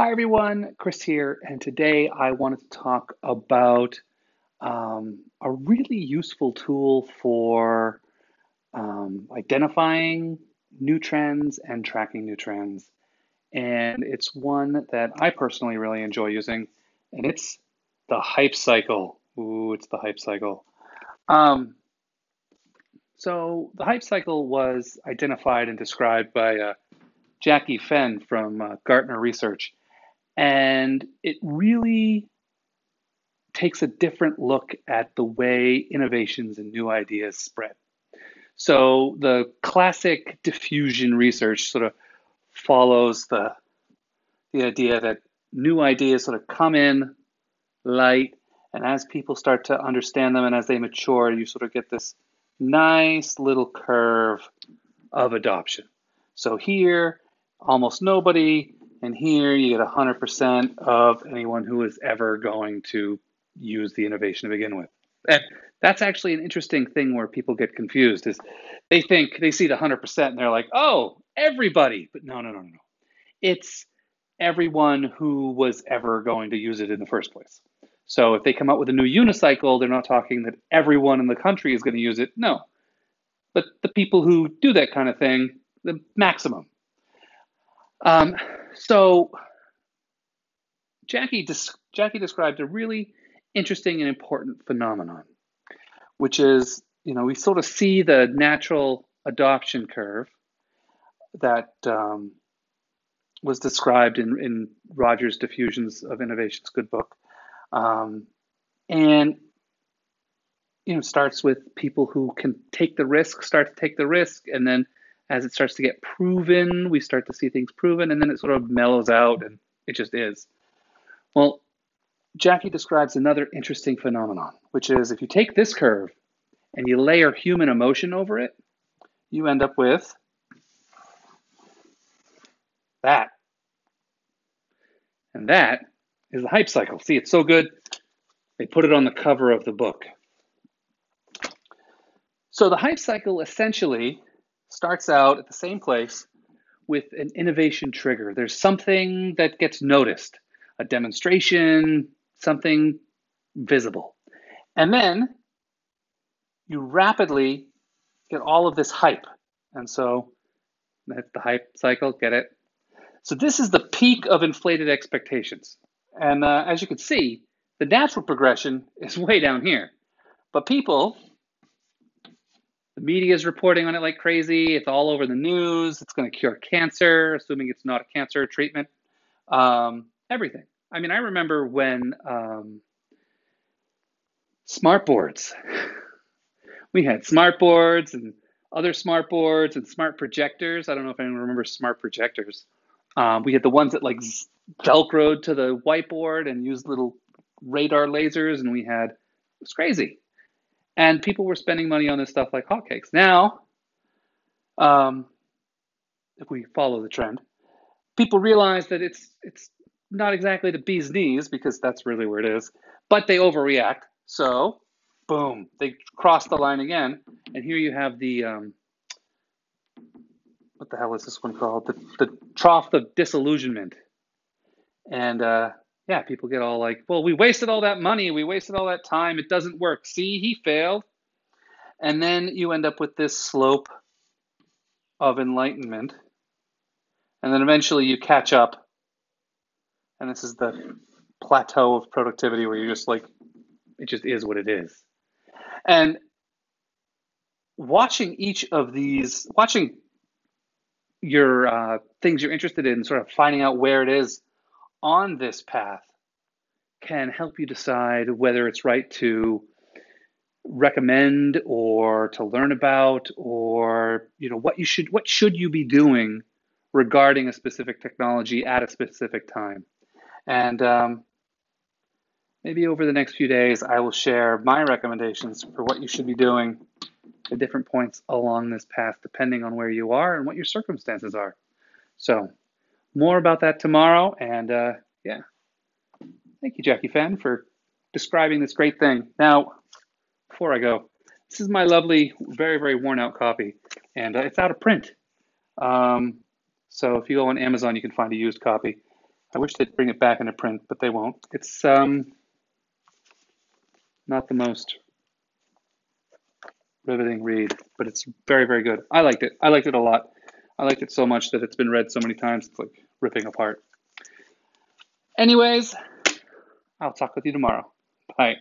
Hi everyone, Chris here, and today I wanted to talk about um, a really useful tool for um, identifying new trends and tracking new trends. And it's one that I personally really enjoy using, and it's the hype cycle. Ooh, it's the hype cycle. Um, so the hype cycle was identified and described by uh, Jackie Fenn from uh, Gartner Research. And it really takes a different look at the way innovations and new ideas spread. So the classic diffusion research sort of follows the, the idea that new ideas sort of come in light, and as people start to understand them and as they mature, you sort of get this nice little curve of adoption. So here, almost nobody, and here you get 100% of anyone who is ever going to use the innovation to begin with. And that's actually an interesting thing where people get confused is they think they see the 100% and they're like, "Oh, everybody." But no, no, no, no. It's everyone who was ever going to use it in the first place. So if they come out with a new unicycle, they're not talking that everyone in the country is going to use it. No. But the people who do that kind of thing, the maximum. Um, so Jackie, Jackie described a really interesting and important phenomenon, which is, you know, we sort of see the natural adoption curve that um, was described in, in Rogers' Diffusions of Innovation's good book. Um, and, you know, starts with people who can take the risk, start to take the risk, and then as it starts to get proven, we start to see things proven, and then it sort of mellows out and it just is. Well, Jackie describes another interesting phenomenon, which is if you take this curve and you layer human emotion over it, you end up with that. And that is the hype cycle. See, it's so good, they put it on the cover of the book. So the hype cycle essentially starts out at the same place with an innovation trigger. There's something that gets noticed, a demonstration, something visible. And then you rapidly get all of this hype. And so that's the hype cycle, get it? So this is the peak of inflated expectations. And uh, as you can see, the natural progression is way down here. But people the media is reporting on it like crazy. It's all over the news. It's going to cure cancer, assuming it's not a cancer treatment. Um, everything. I mean, I remember when um, smart boards. we had smart boards and other smart boards and smart projectors. I don't know if anyone remembers smart projectors. Um, we had the ones that like velcroed to the whiteboard and used little radar lasers, and we had it was crazy and people were spending money on this stuff like hotcakes. Now, um, if we follow the trend, people realize that it's it's not exactly the bee's knees because that's really where it is, but they overreact. So, boom, they cross the line again, and here you have the um, what the hell is this one called? The the trough of disillusionment, and uh, yeah, people get all like, well, we wasted all that money, we wasted all that time, it doesn't work. See, he failed. And then you end up with this slope of enlightenment. And then eventually you catch up. And this is the plateau of productivity where you're just like, it just is what it is. And watching each of these, watching your uh, things you're interested in, sort of finding out where it is on this path can help you decide whether it's right to recommend or to learn about or you know what you should what should you be doing regarding a specific technology at a specific time. And um, maybe over the next few days i will share my recommendations for what you should be doing at different points along this path depending on where you are and what your circumstances are. So more about that tomorrow. And uh, yeah, thank you, Jackie Fenn, for describing this great thing. Now, before I go, this is my lovely, very, very worn out copy, and uh, it's out of print. Um, so if you go on Amazon, you can find a used copy. I wish they'd bring it back into print, but they won't. It's um, not the most riveting read, but it's very, very good. I liked it. I liked it a lot. I liked it so much that it's been read so many times, it's like ripping apart. Anyways, I'll talk with you tomorrow. Bye.